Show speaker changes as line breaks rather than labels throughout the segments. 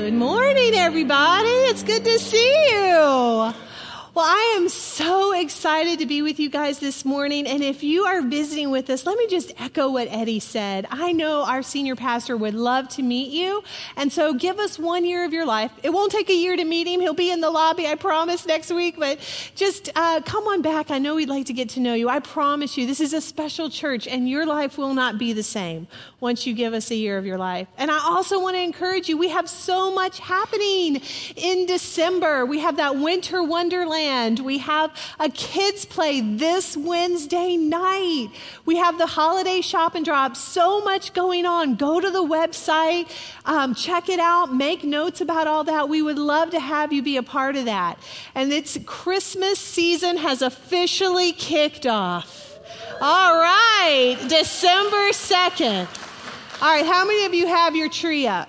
Good morning, everybody. It's good to see you. Well, I am so excited to be with you guys this morning. And if you are visiting with us, let me just echo what Eddie said. I know our senior pastor would love to meet you. And so give us one year of your life. It won't take a year to meet him. He'll be in the lobby, I promise, next week. But just uh, come on back. I know we'd like to get to know you. I promise you, this is a special church, and your life will not be the same once you give us a year of your life. And I also want to encourage you. We have so much happening in December. We have that winter wonderland we have a kids' play this Wednesday night. We have the holiday shop and drop. So much going on. Go to the website, um, check it out, make notes about all that. We would love to have you be a part of that. And it's Christmas season has officially kicked off. All right, December 2nd. All right, how many of you have your tree up?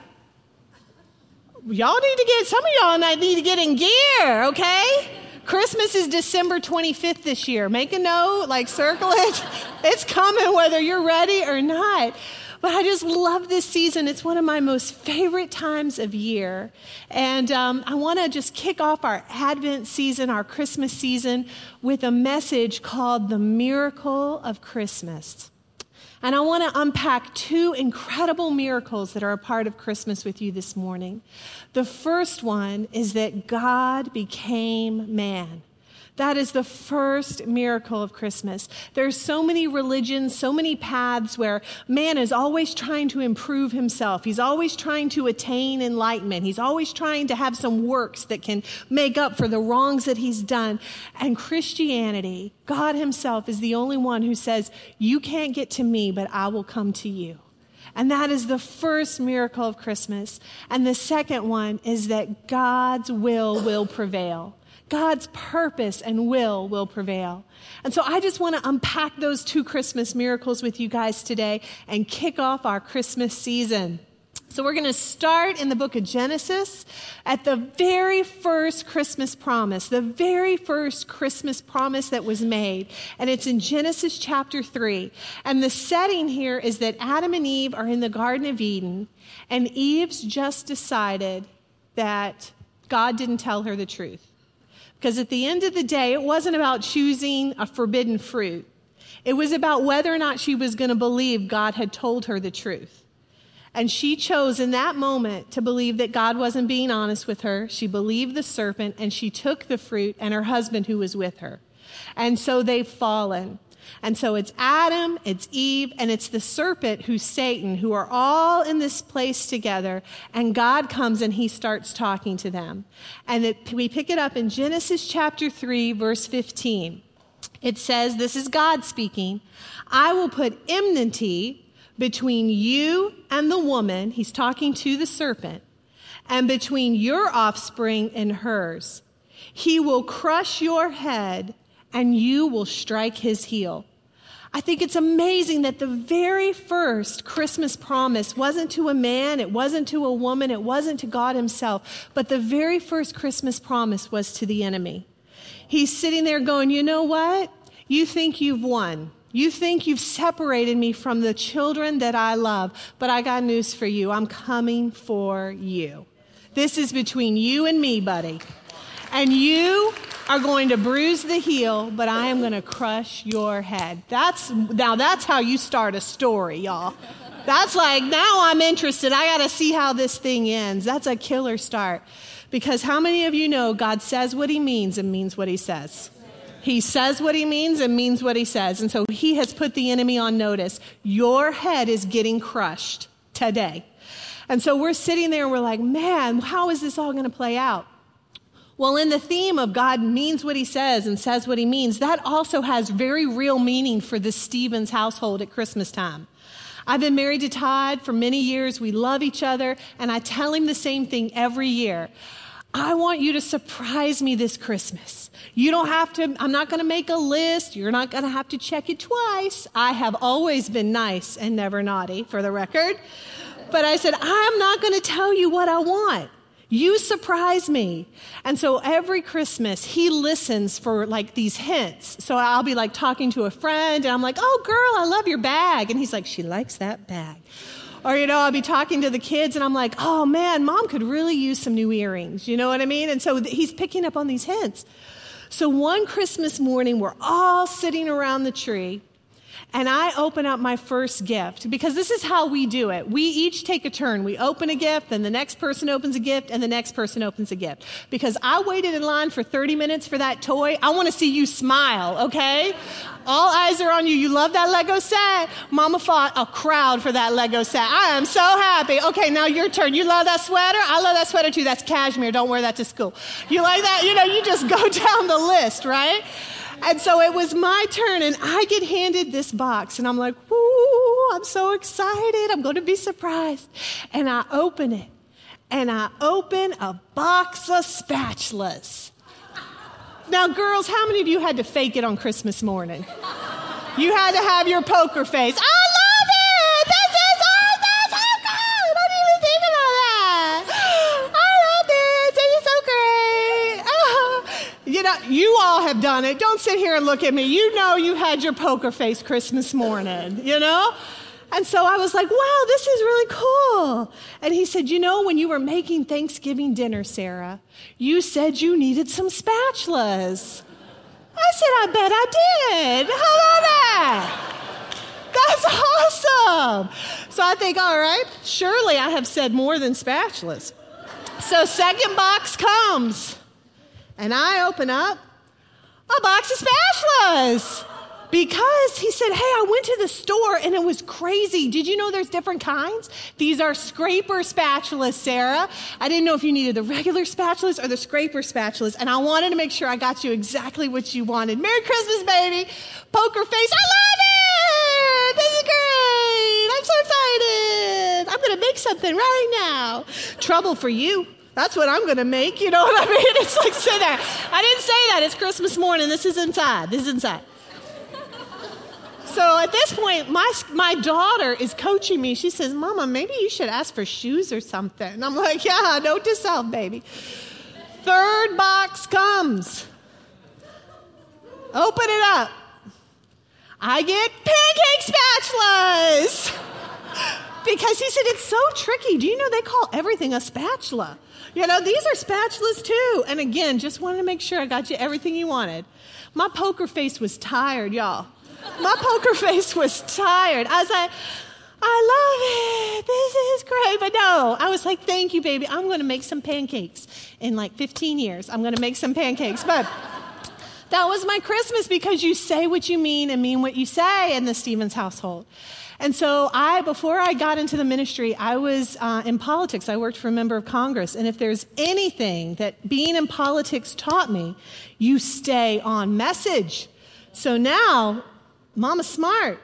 Y'all need to get, some of y'all need to get in gear, okay? Christmas is December 25th this year. Make a note, like circle it. It's coming whether you're ready or not. But I just love this season. It's one of my most favorite times of year. And um, I want to just kick off our Advent season, our Christmas season, with a message called The Miracle of Christmas. And I want to unpack two incredible miracles that are a part of Christmas with you this morning. The first one is that God became man. That is the first miracle of Christmas. There's so many religions, so many paths where man is always trying to improve himself. He's always trying to attain enlightenment. He's always trying to have some works that can make up for the wrongs that he's done. And Christianity, God himself is the only one who says, you can't get to me, but I will come to you. And that is the first miracle of Christmas. And the second one is that God's will will prevail. God's purpose and will will prevail. And so I just want to unpack those two Christmas miracles with you guys today and kick off our Christmas season. So we're going to start in the book of Genesis at the very first Christmas promise, the very first Christmas promise that was made. And it's in Genesis chapter 3. And the setting here is that Adam and Eve are in the Garden of Eden, and Eve's just decided that God didn't tell her the truth. Because at the end of the day, it wasn't about choosing a forbidden fruit. It was about whether or not she was going to believe God had told her the truth. And she chose in that moment to believe that God wasn't being honest with her. She believed the serpent and she took the fruit and her husband who was with her. And so they've fallen. And so it's Adam, it's Eve, and it's the serpent who's Satan, who are all in this place together. And God comes and he starts talking to them. And it, we pick it up in Genesis chapter 3, verse 15. It says, This is God speaking. I will put enmity between you and the woman. He's talking to the serpent. And between your offspring and hers. He will crush your head and you will strike his heel. I think it's amazing that the very first Christmas promise wasn't to a man, it wasn't to a woman, it wasn't to God himself, but the very first Christmas promise was to the enemy. He's sitting there going, You know what? You think you've won. You think you've separated me from the children that I love, but I got news for you. I'm coming for you. This is between you and me, buddy. And you are going to bruise the heel, but I am going to crush your head. That's now that's how you start a story, y'all. That's like, now I'm interested. I got to see how this thing ends. That's a killer start. Because how many of you know God says what he means and means what he says? He says what he means and means what he says. And so he has put the enemy on notice. Your head is getting crushed today. And so we're sitting there and we're like, man, how is this all going to play out? Well, in the theme of God means what he says and says what he means, that also has very real meaning for the Stevens household at Christmas time. I've been married to Todd for many years. We love each other, and I tell him the same thing every year. I want you to surprise me this Christmas. You don't have to, I'm not going to make a list. You're not going to have to check it twice. I have always been nice and never naughty, for the record. But I said, I'm not going to tell you what I want. You surprise me. And so every Christmas, he listens for like these hints. So I'll be like talking to a friend and I'm like, oh, girl, I love your bag. And he's like, she likes that bag. Or, you know, I'll be talking to the kids and I'm like, oh man, mom could really use some new earrings. You know what I mean? And so he's picking up on these hints. So one Christmas morning, we're all sitting around the tree and I open up my first gift because this is how we do it. We each take a turn. We open a gift, then the next person opens a gift, and the next person opens a gift. Because I waited in line for 30 minutes for that toy. I want to see you smile, okay? All eyes are on you. You love that Lego set? Mama fought a crowd for that Lego set. I am so happy. Okay, now your turn. You love that sweater? I love that sweater too. That's cashmere. Don't wear that to school. You like that? You know, you just go down the list, right? And so it was my turn, and I get handed this box, and I'm like, Ooh, I'm so excited. I'm going to be surprised. And I open it, and I open a box of spatulas. Now, girls, how many of you had to fake it on Christmas morning? You had to have your poker face love it! This is all this so good! I didn't even think about that. I love this. This is so great. Oh. You know, you all have done it. Don't sit here and look at me. You know you had your poker face Christmas morning, you know? And so I was like, wow, this is really cool. And he said, you know, when you were making Thanksgiving dinner, Sarah, you said you needed some spatulas. I said, I bet I did. How about that? That's awesome. So I think, all right, surely I have said more than spatulas. So second box comes, and I open up a box of spatulas. Because he said, Hey, I went to the store and it was crazy. Did you know there's different kinds? These are scraper spatulas, Sarah. I didn't know if you needed the regular spatulas or the scraper spatulas. And I wanted to make sure I got you exactly what you wanted. Merry Christmas, baby. Poker face. I love it. This is great. I'm so excited. I'm going to make something right now. Trouble for you. That's what I'm going to make. You know what I mean? It's like, say that. I didn't say that. It's Christmas morning. This is inside. This is inside. So at this point, my, my daughter is coaching me. She says, Mama, maybe you should ask for shoes or something. And I'm like, Yeah, note to self, baby. Third box comes. Open it up. I get pancake spatulas. because he said, It's so tricky. Do you know they call everything a spatula? You know, these are spatulas too. And again, just wanted to make sure I got you everything you wanted. My poker face was tired, y'all. My poker face was tired. I was like, I love it. This is great. But no, I was like, thank you, baby. I'm going to make some pancakes in like 15 years. I'm going to make some pancakes. But that was my Christmas because you say what you mean and mean what you say in the Stevens household. And so I, before I got into the ministry, I was uh, in politics. I worked for a member of Congress. And if there's anything that being in politics taught me, you stay on message. So now Mama Smart.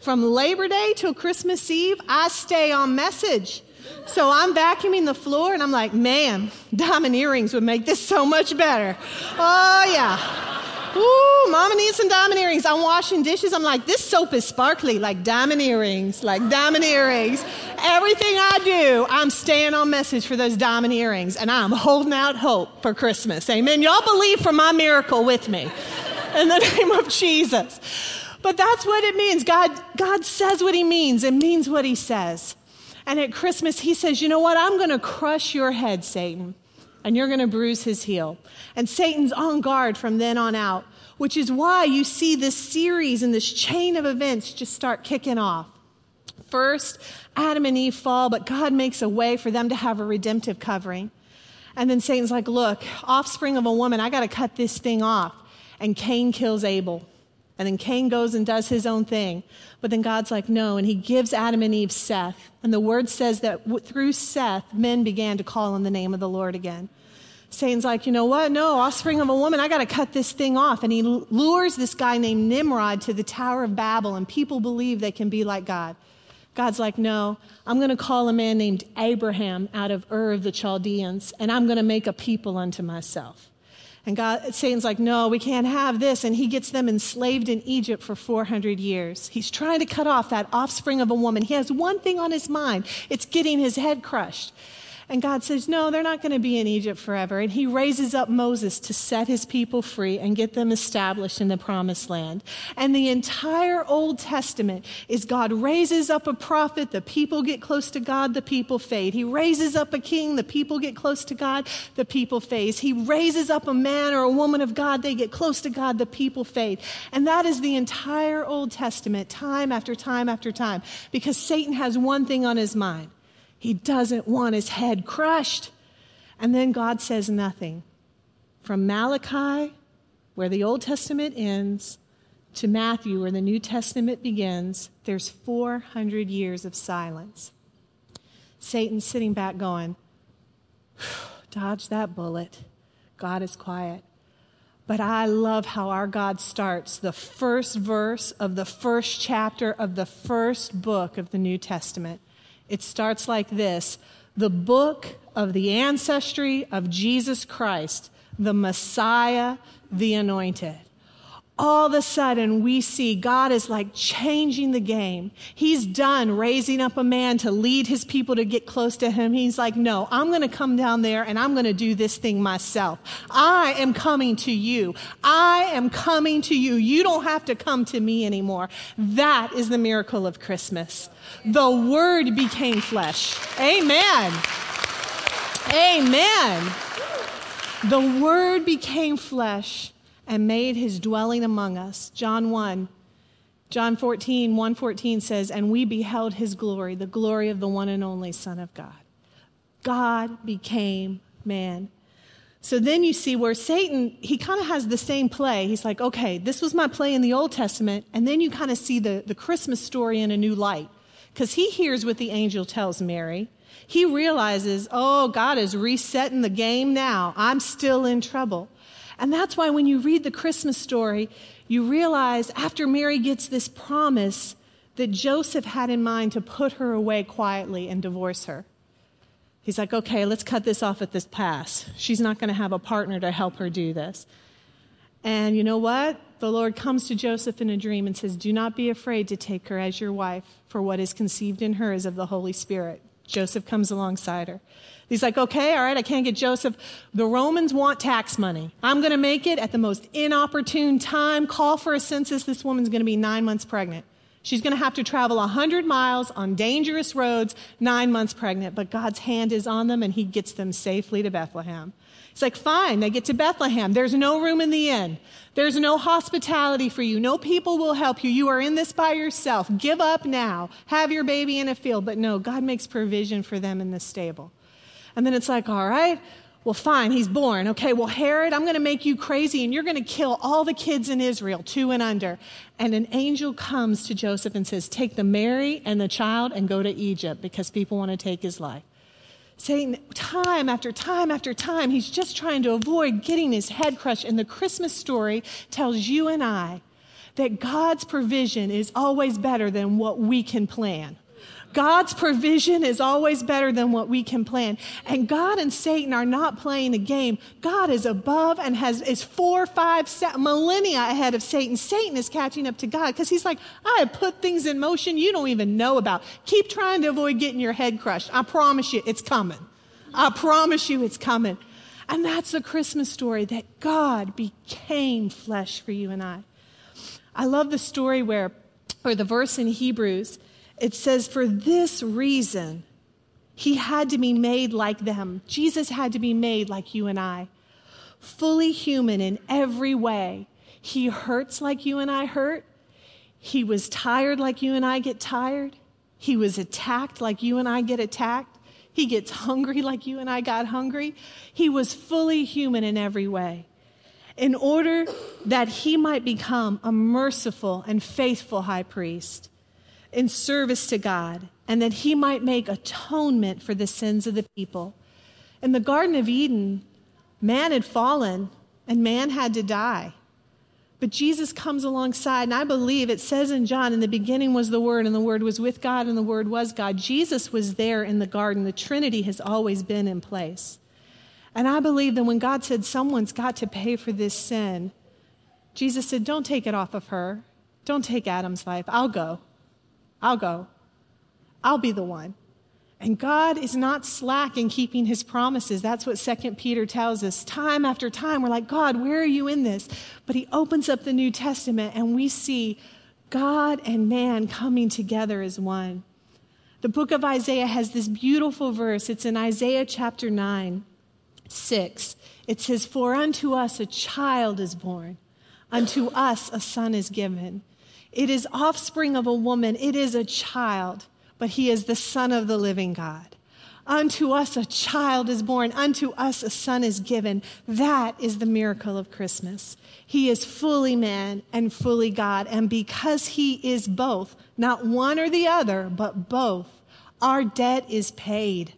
From Labor Day till Christmas Eve, I stay on message. So I'm vacuuming the floor and I'm like, man, diamond earrings would make this so much better. Oh, yeah. Ooh, mama needs some diamond earrings. I'm washing dishes. I'm like, this soap is sparkly, like diamond earrings, like diamond earrings. Everything I do, I'm staying on message for those diamond earrings, and I'm holding out hope for Christmas. Amen. Y'all believe for my miracle with me in the name of Jesus. But that's what it means. God, God says what he means and means what he says. And at Christmas, he says, You know what? I'm going to crush your head, Satan, and you're going to bruise his heel. And Satan's on guard from then on out, which is why you see this series and this chain of events just start kicking off. First, Adam and Eve fall, but God makes a way for them to have a redemptive covering. And then Satan's like, Look, offspring of a woman, I got to cut this thing off. And Cain kills Abel. And then Cain goes and does his own thing. But then God's like, no. And he gives Adam and Eve Seth. And the word says that through Seth, men began to call on the name of the Lord again. Satan's like, you know what? No, offspring of a woman, I got to cut this thing off. And he lures this guy named Nimrod to the Tower of Babel, and people believe they can be like God. God's like, no, I'm going to call a man named Abraham out of Ur of the Chaldeans, and I'm going to make a people unto myself. And God, Satan's like, no, we can't have this. And he gets them enslaved in Egypt for 400 years. He's trying to cut off that offspring of a woman. He has one thing on his mind it's getting his head crushed. And God says, No, they're not going to be in Egypt forever. And he raises up Moses to set his people free and get them established in the promised land. And the entire Old Testament is God raises up a prophet, the people get close to God, the people fade. He raises up a king, the people get close to God, the people fade. He raises up a man or a woman of God, they get close to God, the people fade. And that is the entire Old Testament, time after time after time, because Satan has one thing on his mind he doesn't want his head crushed. And then God says nothing. From Malachi, where the Old Testament ends, to Matthew, where the New Testament begins, there's 400 years of silence. Satan's sitting back going, Dodge that bullet. God is quiet. But I love how our God starts the first verse of the first chapter of the first book of the New Testament. It starts like this. The book of the ancestry of Jesus Christ, the Messiah, the anointed all of a sudden we see God is like changing the game. He's done raising up a man to lead his people to get close to him. He's like, no, I'm going to come down there and I'm going to do this thing myself. I am coming to you. I am coming to you. You don't have to come to me anymore. That is the miracle of Christmas. The word became flesh. Amen. Amen. The word became flesh and made his dwelling among us. John 1. John 14, 114 says, And we beheld his glory, the glory of the one and only Son of God. God became man. So then you see where Satan, he kind of has the same play. He's like, okay, this was my play in the Old Testament. And then you kind of see the, the Christmas story in a new light. Because he hears what the angel tells Mary. He realizes, oh, God is resetting the game now. I'm still in trouble. And that's why when you read the Christmas story, you realize after Mary gets this promise that Joseph had in mind to put her away quietly and divorce her. He's like, okay, let's cut this off at this pass. She's not going to have a partner to help her do this. And you know what? The Lord comes to Joseph in a dream and says, Do not be afraid to take her as your wife, for what is conceived in her is of the Holy Spirit. Joseph comes alongside her. He's like, okay, all right, I can't get Joseph. The Romans want tax money. I'm going to make it at the most inopportune time. Call for a census. This woman's going to be nine months pregnant. She's going to have to travel 100 miles on dangerous roads, nine months pregnant, but God's hand is on them and he gets them safely to Bethlehem. It's like, fine, they get to Bethlehem. There's no room in the inn. There's no hospitality for you. No people will help you. You are in this by yourself. Give up now. Have your baby in a field. But no, God makes provision for them in the stable. And then it's like, all right, well, fine, he's born. Okay, well, Herod, I'm going to make you crazy and you're going to kill all the kids in Israel, two and under. And an angel comes to Joseph and says, Take the Mary and the child and go to Egypt because people want to take his life. Satan, time after time after time, he's just trying to avoid getting his head crushed. And the Christmas story tells you and I that God's provision is always better than what we can plan. God's provision is always better than what we can plan. And God and Satan are not playing a game. God is above and has is four, five millennia ahead of Satan. Satan is catching up to God because he's like, I have put things in motion you don't even know about. Keep trying to avoid getting your head crushed. I promise you, it's coming. I promise you, it's coming. And that's the Christmas story that God became flesh for you and I. I love the story where, or the verse in Hebrews it says, For this reason, he had to be made like them. Jesus had to be made like you and I, fully human in every way. He hurts like you and I hurt. He was tired like you and I get tired. He was attacked like you and I get attacked. He gets hungry like you and I got hungry. He was fully human in every way in order that he might become a merciful and faithful high priest in service to God and that he might make atonement for the sins of the people. In the Garden of Eden, man had fallen and man had to die. But Jesus comes alongside, and I believe it says in John, in the beginning was the Word, and the Word was with God, and the Word was God. Jesus was there in the garden. The Trinity has always been in place. And I believe that when God said, Someone's got to pay for this sin, Jesus said, Don't take it off of her. Don't take Adam's life. I'll go. I'll go. I'll be the one. And God is not slack in keeping his promises. That's what 2 Peter tells us. Time after time, we're like, God, where are you in this? But he opens up the New Testament and we see God and man coming together as one. The book of Isaiah has this beautiful verse. It's in Isaiah chapter 9, 6. It says, For unto us a child is born, unto us a son is given. It is offspring of a woman, it is a child but he is the Son of the living God. Unto us a child is born, unto us a son is given. That is the miracle of Christmas. He is fully man and fully God. And because he is both, not one or the other, but both, our debt is paid.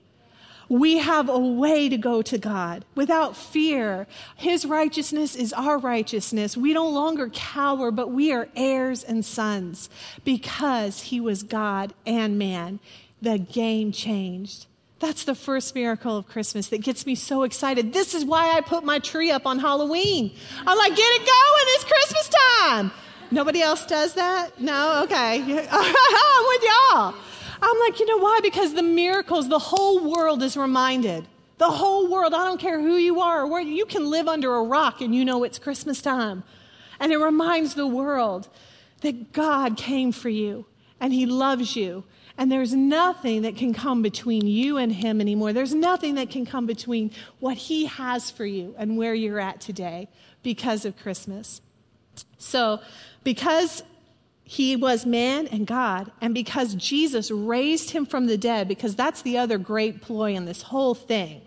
We have a way to go to God without fear. His righteousness is our righteousness. We no longer cower, but we are heirs and sons because He was God and man. The game changed. That's the first miracle of Christmas that gets me so excited. This is why I put my tree up on Halloween. I'm like, get it going, it's Christmas time. Nobody else does that? No? Okay. I'm with y'all. I'm like, you know why? Because the miracles, the whole world is reminded. The whole world, I don't care who you are, or where you can live under a rock and you know it's Christmas time. And it reminds the world that God came for you and He loves you. And there's nothing that can come between you and Him anymore. There's nothing that can come between what He has for you and where you're at today because of Christmas. So, because he was man and God. And because Jesus raised him from the dead, because that's the other great ploy in this whole thing,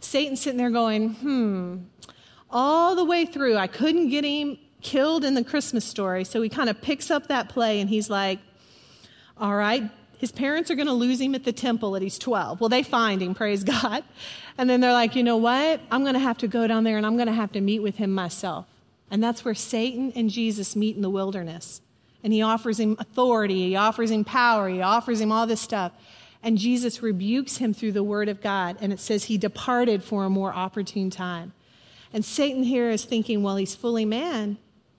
Satan's sitting there going, hmm, all the way through, I couldn't get him killed in the Christmas story. So he kind of picks up that play and he's like, all right, his parents are going to lose him at the temple at he's 12. Well, they find him, praise God. And then they're like, you know what? I'm going to have to go down there and I'm going to have to meet with him myself. And that's where Satan and Jesus meet in the wilderness and he offers him authority, he offers him power, he offers him all this stuff. And Jesus rebukes him through the word of God, and it says he departed for a more opportune time. And Satan here is thinking, well, he's fully man.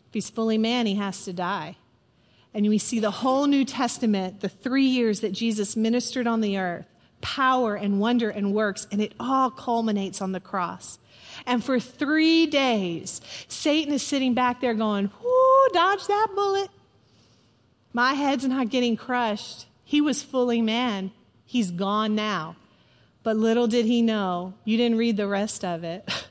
If he's fully man, he has to die. And we see the whole New Testament, the three years that Jesus ministered on the earth, power and wonder and works, and it all culminates on the cross. And for three days, Satan is sitting back there going, Whoo, dodge that bullet. My head's not getting crushed. He was fully man. He's gone now. But little did he know, you didn't read the rest of it.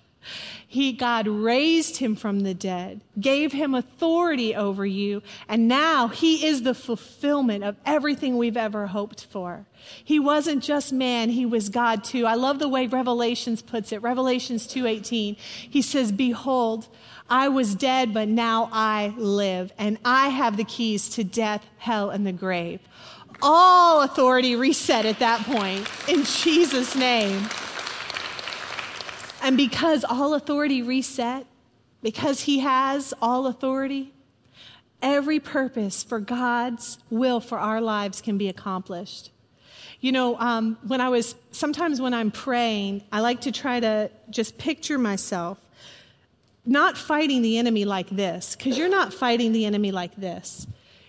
He, God raised him from the dead, gave him authority over you, and now he is the fulfillment of everything we've ever hoped for. He wasn't just man, he was God too. I love the way Revelations puts it. Revelations 2:18. He says, "Behold, I was dead, but now I live, and I have the keys to death, hell, and the grave. All authority reset at that point in Jesus' name. And because all authority reset, because he has all authority, every purpose for God's will for our lives can be accomplished. You know, um, when I was, sometimes when I'm praying, I like to try to just picture myself not fighting the enemy like this, because you're not fighting the enemy like this.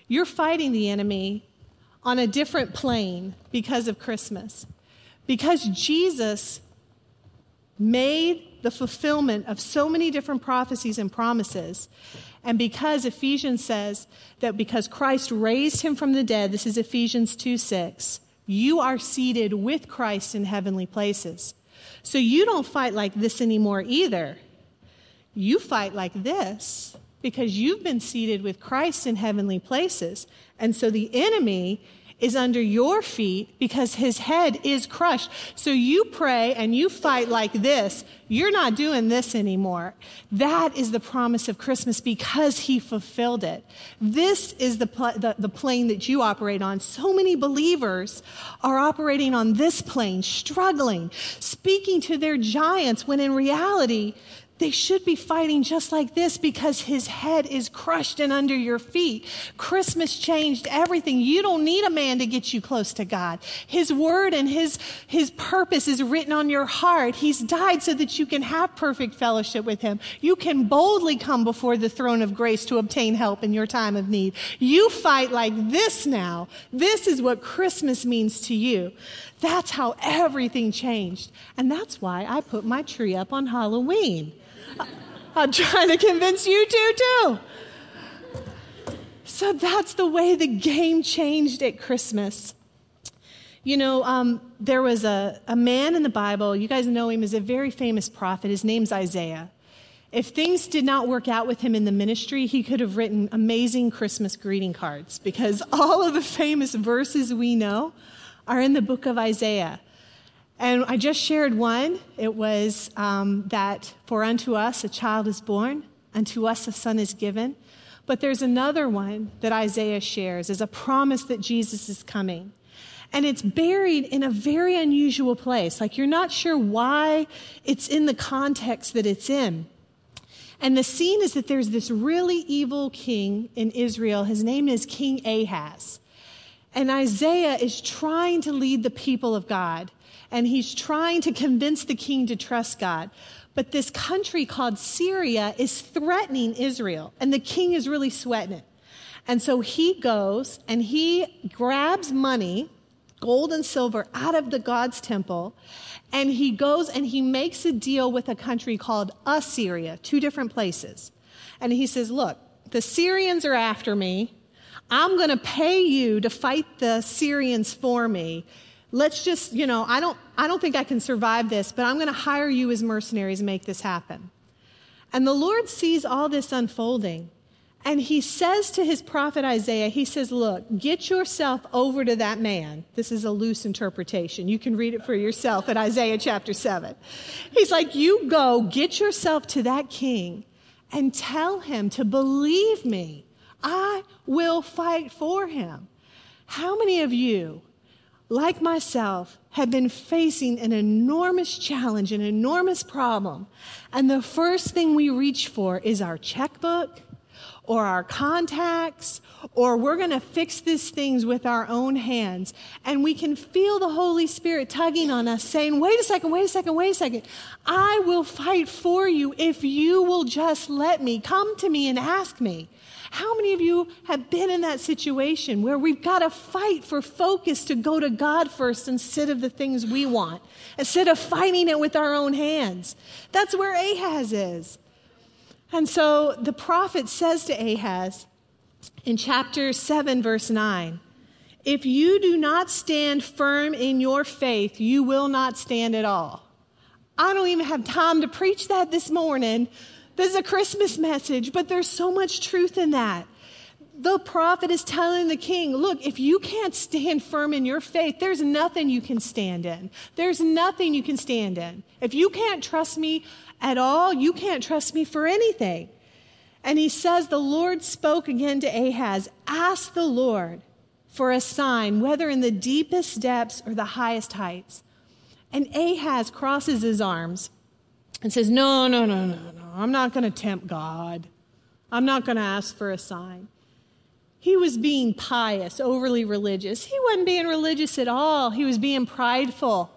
You're fighting the enemy on a different plane because of Christmas. Because Jesus made the fulfillment of so many different prophecies and promises. And because Ephesians says that because Christ raised him from the dead, this is Ephesians 2 6, you are seated with Christ in heavenly places. So you don't fight like this anymore either. You fight like this because you've been seated with Christ in heavenly places. And so the enemy is under your feet because his head is crushed. So you pray and you fight like this. You're not doing this anymore. That is the promise of Christmas because he fulfilled it. This is the, pl- the, the plane that you operate on. So many believers are operating on this plane, struggling, speaking to their giants when in reality, they should be fighting just like this because his head is crushed and under your feet. Christmas changed everything. You don't need a man to get you close to God. His word and his, his purpose is written on your heart. He's died so that you can have perfect fellowship with him. You can boldly come before the throne of grace to obtain help in your time of need. You fight like this now. This is what Christmas means to you. That's how everything changed. And that's why I put my tree up on Halloween. I'm trying to convince you to, too. So that's the way the game changed at Christmas. You know, um, there was a, a man in the Bible, you guys know him as a very famous prophet. His name's Isaiah. If things did not work out with him in the ministry, he could have written amazing Christmas greeting cards because all of the famous verses we know are in the book of Isaiah. And I just shared one. It was um, that for unto us a child is born, unto us a son is given. But there's another one that Isaiah shares as a promise that Jesus is coming. And it's buried in a very unusual place. Like you're not sure why it's in the context that it's in. And the scene is that there's this really evil king in Israel. His name is King Ahaz. And Isaiah is trying to lead the people of God and he's trying to convince the king to trust God. But this country called Syria is threatening Israel, and the king is really sweating it. And so he goes and he grabs money, gold and silver, out of the God's temple, and he goes and he makes a deal with a country called Assyria, two different places. And he says, Look, the Syrians are after me. I'm going to pay you to fight the Syrians for me let's just, you know, I don't, I don't think I can survive this, but I'm going to hire you as mercenaries and make this happen. And the Lord sees all this unfolding. And he says to his prophet Isaiah, he says, Look, get yourself over to that man. This is a loose interpretation. You can read it for yourself in Isaiah chapter 7. He's like, You go, get yourself to that king and tell him to believe me. I will fight for him. How many of you like myself, have been facing an enormous challenge, an enormous problem. And the first thing we reach for is our checkbook or our contacts, or we're going to fix these things with our own hands. And we can feel the Holy Spirit tugging on us, saying, Wait a second, wait a second, wait a second. I will fight for you if you will just let me. Come to me and ask me. How many of you have been in that situation where we've got to fight for focus to go to God first instead of the things we want, instead of fighting it with our own hands? That's where Ahaz is. And so the prophet says to Ahaz in chapter 7, verse 9, if you do not stand firm in your faith, you will not stand at all. I don't even have time to preach that this morning this is a Christmas message, but there's so much truth in that. The prophet is telling the king, look, if you can't stand firm in your faith, there's nothing you can stand in. There's nothing you can stand in. If you can't trust me at all, you can't trust me for anything. And he says, The Lord spoke again to Ahaz, ask the Lord for a sign, whether in the deepest depths or the highest heights. And Ahaz crosses his arms and says, No, no, no, no, no. I'm not going to tempt God. I'm not going to ask for a sign. He was being pious, overly religious. He wasn't being religious at all. He was being prideful.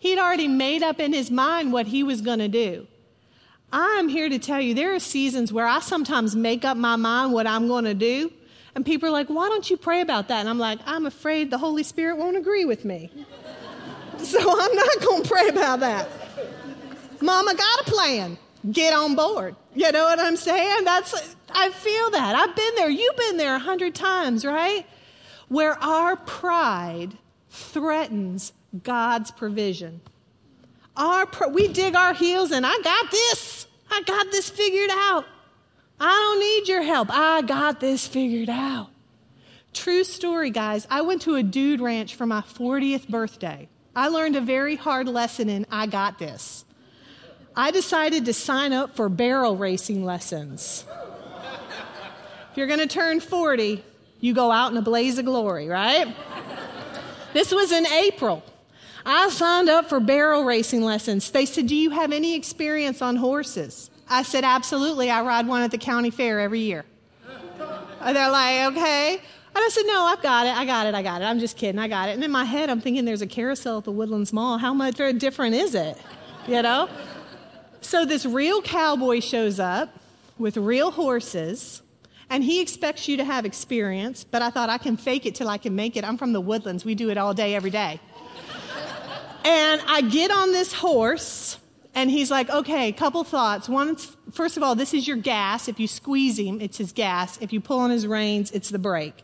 He'd already made up in his mind what he was going to do. I'm here to tell you there are seasons where I sometimes make up my mind what I'm going to do. And people are like, why don't you pray about that? And I'm like, I'm afraid the Holy Spirit won't agree with me. so I'm not going to pray about that. Mama got a plan get on board. You know what I'm saying? That's I feel that. I've been there. You've been there a hundred times, right? Where our pride threatens God's provision. Our we dig our heels and I got this. I got this figured out. I don't need your help. I got this figured out. True story, guys. I went to a dude ranch for my 40th birthday. I learned a very hard lesson in I got this. I decided to sign up for barrel racing lessons. If you're going to turn 40, you go out in a blaze of glory, right? this was in April. I signed up for barrel racing lessons. They said, Do you have any experience on horses? I said, Absolutely. I ride one at the county fair every year. And they're like, Okay. And I said, No, I've got it. I got it. I got it. I'm just kidding. I got it. And in my head, I'm thinking there's a carousel at the Woodlands Mall. How much different is it? You know? So this real cowboy shows up with real horses and he expects you to have experience, but I thought I can fake it till I can make it. I'm from the woodlands. We do it all day, every day. and I get on this horse, and he's like, okay, couple thoughts. One, first of all, this is your gas. If you squeeze him, it's his gas. If you pull on his reins, it's the brake.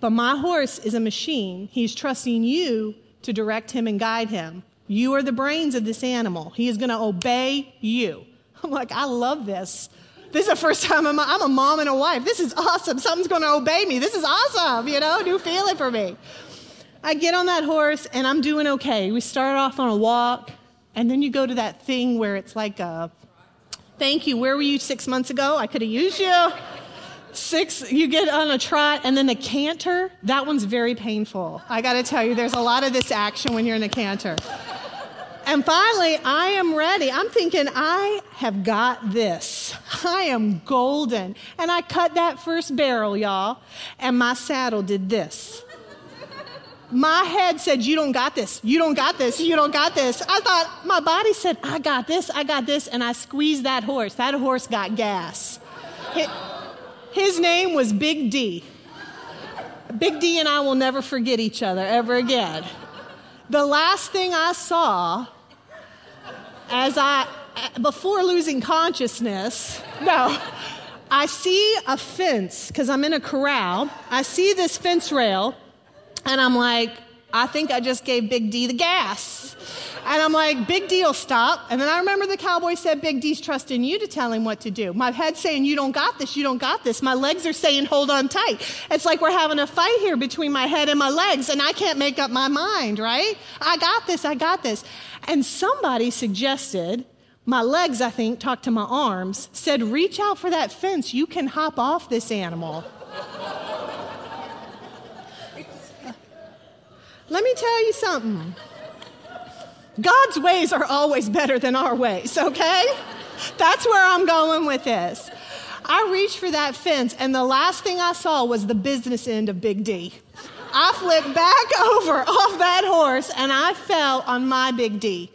But my horse is a machine. He's trusting you to direct him and guide him. You are the brains of this animal. He is going to obey you. I'm like, I love this. This is the first time I'm a, I'm a mom and a wife. This is awesome. Something's going to obey me. This is awesome, you know, new feeling for me. I get on that horse and I'm doing okay. We start off on a walk, and then you go to that thing where it's like a thank you. Where were you six months ago? I could have used you. Six, you get on a trot, and then the canter, that one's very painful. I got to tell you, there's a lot of this action when you're in a canter. And finally, I am ready. I'm thinking, I have got this. I am golden. And I cut that first barrel, y'all, and my saddle did this. My head said, You don't got this. You don't got this. You don't got this. I thought, my body said, I got this. I got this. And I squeezed that horse. That horse got gas. His name was Big D. Big D and I will never forget each other ever again. The last thing I saw as I, before losing consciousness, no, I see a fence because I'm in a corral. I see this fence rail, and I'm like, I think I just gave Big D the gas. And I'm like, Big deal, stop. And then I remember the cowboy said, Big D's trusting you to tell him what to do. My head's saying, You don't got this, you don't got this. My legs are saying, Hold on tight. It's like we're having a fight here between my head and my legs, and I can't make up my mind, right? I got this, I got this. And somebody suggested, my legs, I think, talked to my arms, said, Reach out for that fence. You can hop off this animal. Let me tell you something. God's ways are always better than our ways, okay? That's where I'm going with this. I reached for that fence, and the last thing I saw was the business end of Big D. I flipped back over off that horse and I fell on my big D.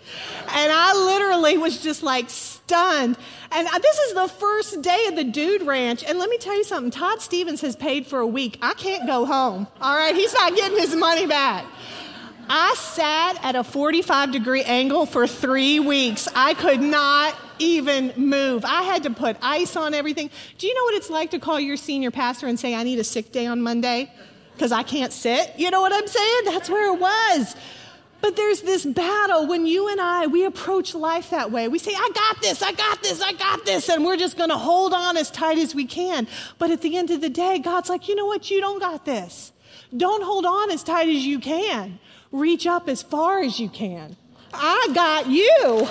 And I literally was just like stunned. And uh, this is the first day of the Dude Ranch. And let me tell you something Todd Stevens has paid for a week. I can't go home. All right? He's not getting his money back. I sat at a 45 degree angle for three weeks. I could not even move. I had to put ice on everything. Do you know what it's like to call your senior pastor and say, I need a sick day on Monday? because I can't sit. You know what I'm saying? That's where it was. But there's this battle when you and I, we approach life that way. We say, I got this, I got this, I got this, and we're just going to hold on as tight as we can. But at the end of the day, God's like, you know what? You don't got this. Don't hold on as tight as you can. Reach up as far as you can. I got you.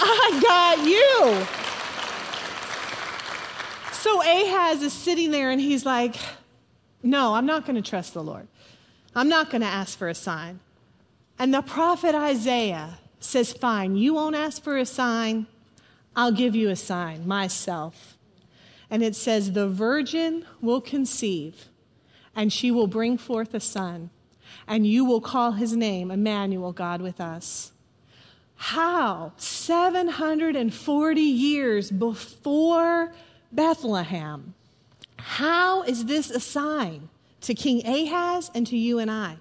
I got you. So Ahaz is sitting there and he's like, no, I'm not going to trust the Lord. I'm not going to ask for a sign. And the prophet Isaiah says, Fine, you won't ask for a sign. I'll give you a sign myself. And it says, The virgin will conceive, and she will bring forth a son, and you will call his name Emmanuel, God with us. How? 740 years before Bethlehem, how is this a sign to King Ahaz and to you and I?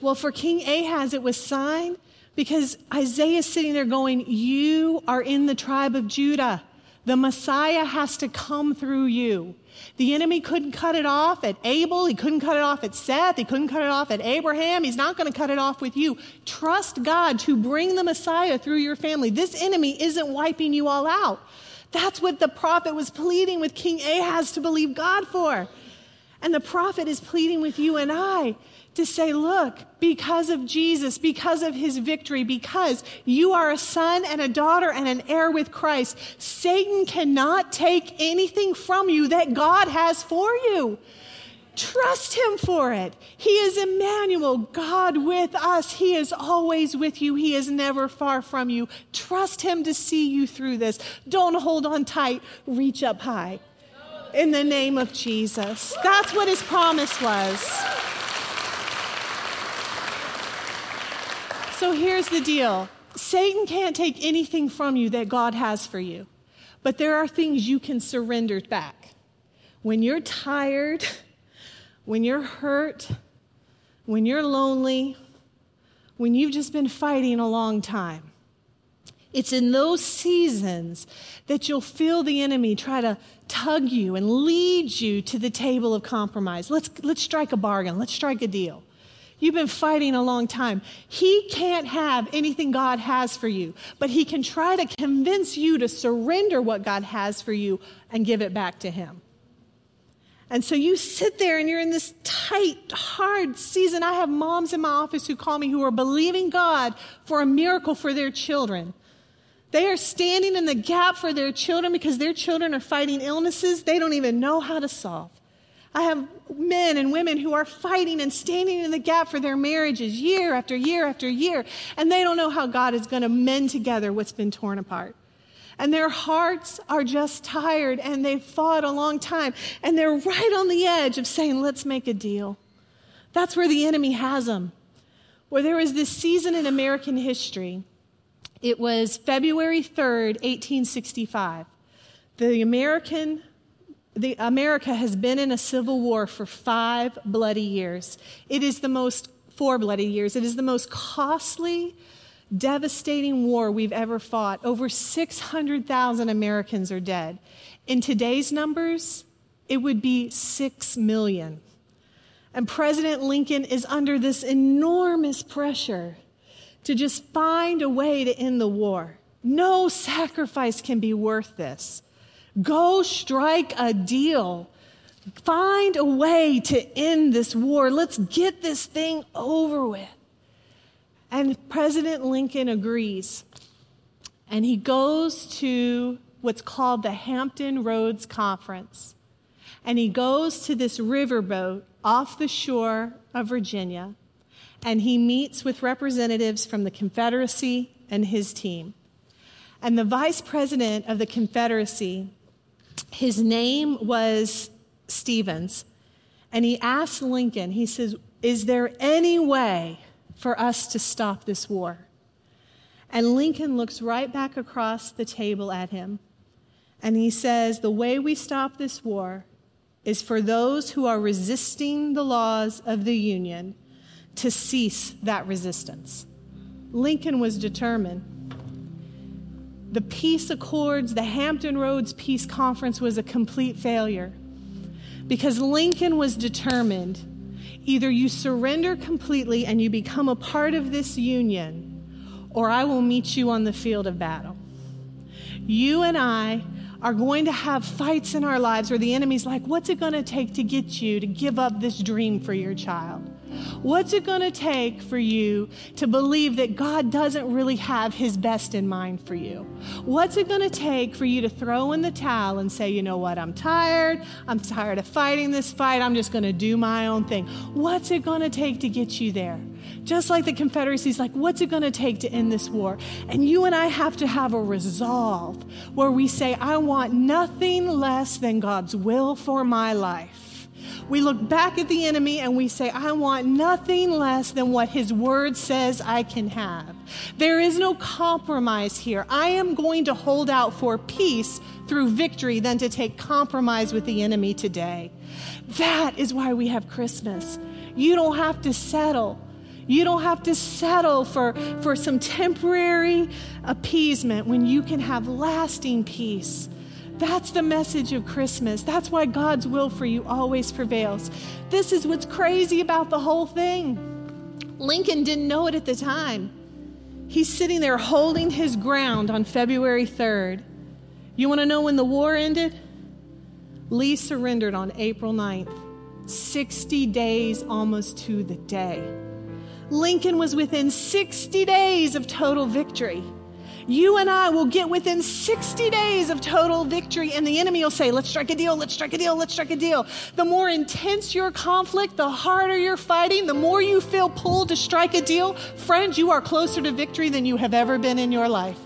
Well, for King Ahaz, it was sign because Isaiah is sitting there going, You are in the tribe of Judah. The Messiah has to come through you. The enemy couldn't cut it off at Abel. He couldn't cut it off at Seth. He couldn't cut it off at Abraham. He's not going to cut it off with you. Trust God to bring the Messiah through your family. This enemy isn't wiping you all out. That's what the prophet was pleading with King Ahaz to believe God for. And the prophet is pleading with you and I to say, look, because of Jesus, because of his victory, because you are a son and a daughter and an heir with Christ, Satan cannot take anything from you that God has for you. Trust him for it. He is Emmanuel, God with us. He is always with you. He is never far from you. Trust him to see you through this. Don't hold on tight. Reach up high. In the name of Jesus. That's what his promise was. So here's the deal Satan can't take anything from you that God has for you, but there are things you can surrender back. When you're tired, when you're hurt, when you're lonely, when you've just been fighting a long time. It's in those seasons that you'll feel the enemy try to tug you and lead you to the table of compromise. Let's, let's strike a bargain. Let's strike a deal. You've been fighting a long time. He can't have anything God has for you, but he can try to convince you to surrender what God has for you and give it back to him. And so you sit there and you're in this tight, hard season. I have moms in my office who call me who are believing God for a miracle for their children. They are standing in the gap for their children because their children are fighting illnesses they don't even know how to solve. I have men and women who are fighting and standing in the gap for their marriages year after year after year, and they don't know how God is going to mend together what's been torn apart. And their hearts are just tired and they've fought a long time, and they're right on the edge of saying, Let's make a deal. That's where the enemy has them. Where there was this season in American history, it was February 3rd, 1865. The American the, America has been in a civil war for five bloody years. It is the most, four bloody years. It is the most costly, devastating war we've ever fought. Over 600,000 Americans are dead. In today's numbers, it would be 6 million. And President Lincoln is under this enormous pressure to just find a way to end the war. No sacrifice can be worth this. Go strike a deal. Find a way to end this war. Let's get this thing over with. And President Lincoln agrees. And he goes to what's called the Hampton Roads Conference. And he goes to this riverboat off the shore of Virginia. And he meets with representatives from the Confederacy and his team. And the vice president of the Confederacy his name was Stephens. And he asked Lincoln, he says, Is there any way for us to stop this war? And Lincoln looks right back across the table at him. And he says, The way we stop this war is for those who are resisting the laws of the Union to cease that resistance. Lincoln was determined the peace accords, the Hampton Roads Peace Conference was a complete failure because Lincoln was determined either you surrender completely and you become a part of this union, or I will meet you on the field of battle. You and I are going to have fights in our lives where the enemy's like, What's it going to take to get you to give up this dream for your child? What's it going to take for you to believe that God doesn't really have his best in mind for you? What's it going to take for you to throw in the towel and say, you know what, I'm tired. I'm tired of fighting this fight. I'm just going to do my own thing. What's it going to take to get you there? Just like the Confederacy's like, what's it going to take to end this war? And you and I have to have a resolve where we say, I want nothing less than God's will for my life. We look back at the enemy and we say, I want nothing less than what his word says I can have. There is no compromise here. I am going to hold out for peace through victory than to take compromise with the enemy today. That is why we have Christmas. You don't have to settle. You don't have to settle for, for some temporary appeasement when you can have lasting peace. That's the message of Christmas. That's why God's will for you always prevails. This is what's crazy about the whole thing. Lincoln didn't know it at the time. He's sitting there holding his ground on February 3rd. You want to know when the war ended? Lee surrendered on April 9th, 60 days almost to the day. Lincoln was within 60 days of total victory. You and I will get within 60 days of total victory, and the enemy will say, Let's strike a deal, let's strike a deal, let's strike a deal. The more intense your conflict, the harder you're fighting, the more you feel pulled to strike a deal. Friends, you are closer to victory than you have ever been in your life.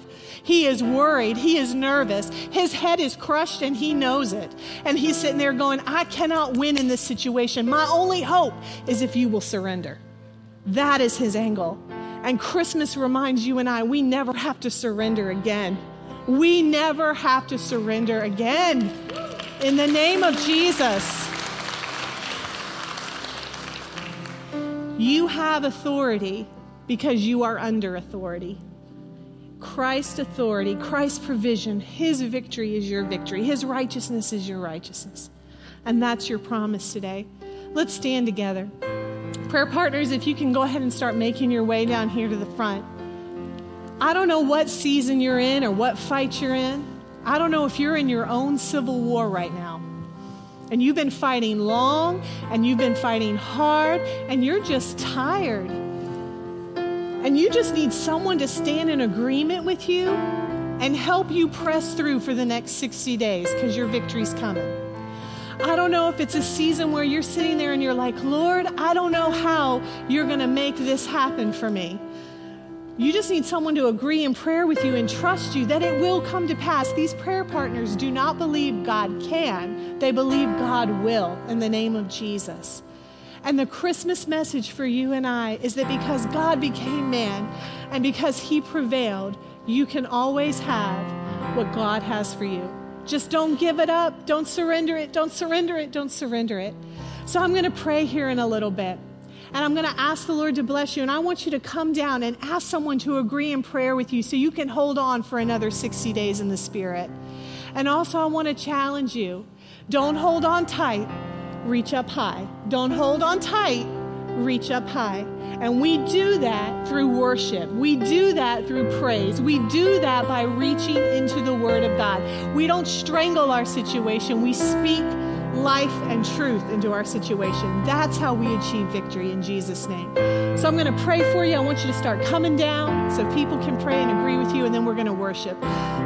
He is worried. He is nervous. His head is crushed and he knows it. And he's sitting there going, I cannot win in this situation. My only hope is if you will surrender. That is his angle. And Christmas reminds you and I we never have to surrender again. We never have to surrender again. In the name of Jesus. You have authority because you are under authority. Christ's authority, Christ's provision, His victory is your victory. His righteousness is your righteousness. And that's your promise today. Let's stand together. Prayer partners, if you can go ahead and start making your way down here to the front. I don't know what season you're in or what fight you're in. I don't know if you're in your own civil war right now. And you've been fighting long and you've been fighting hard and you're just tired. And you just need someone to stand in agreement with you and help you press through for the next 60 days because your victory's coming. I don't know if it's a season where you're sitting there and you're like, Lord, I don't know how you're going to make this happen for me. You just need someone to agree in prayer with you and trust you that it will come to pass. These prayer partners do not believe God can, they believe God will in the name of Jesus. And the Christmas message for you and I is that because God became man and because he prevailed, you can always have what God has for you. Just don't give it up. Don't surrender it. Don't surrender it. Don't surrender it. So I'm going to pray here in a little bit. And I'm going to ask the Lord to bless you. And I want you to come down and ask someone to agree in prayer with you so you can hold on for another 60 days in the Spirit. And also, I want to challenge you don't hold on tight, reach up high. Don't hold on tight, reach up high. And we do that through worship. We do that through praise. We do that by reaching into the Word of God. We don't strangle our situation, we speak life and truth into our situation. That's how we achieve victory in Jesus' name. So I'm going to pray for you. I want you to start coming down so people can pray and agree with you, and then we're going to worship.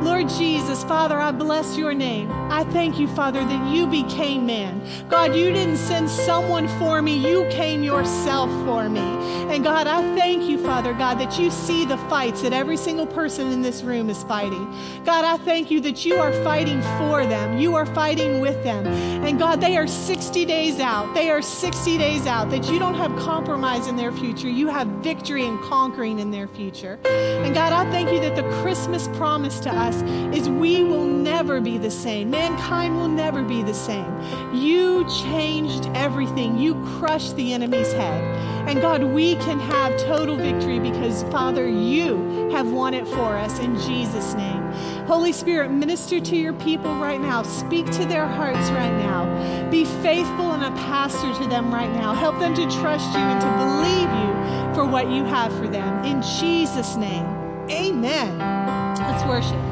Lord Jesus, Father, I bless your name. I thank you, Father, that you became man. God, you didn't send someone for me, you came yourself for me. And God, I thank you, Father, God, that you see the fights that every single person in this room is fighting. God, I thank you that you are fighting for them, you are fighting with them. And God, they are 60 days out. They are 60 days out that you don't have compromise in their future. You have victory and conquering in their future. And God, I thank you that the Christmas promise to us is we will never be the same. Mankind will never be the same. You changed everything, you crushed the enemy's head. And God, we can have total victory because, Father, you have won it for us in Jesus' name. Holy Spirit, minister to your people right now. Speak to their hearts right now. Be faithful and a pastor to them right now. Help them to trust you and to believe you for what you have for them. In Jesus' name, amen. Let's worship.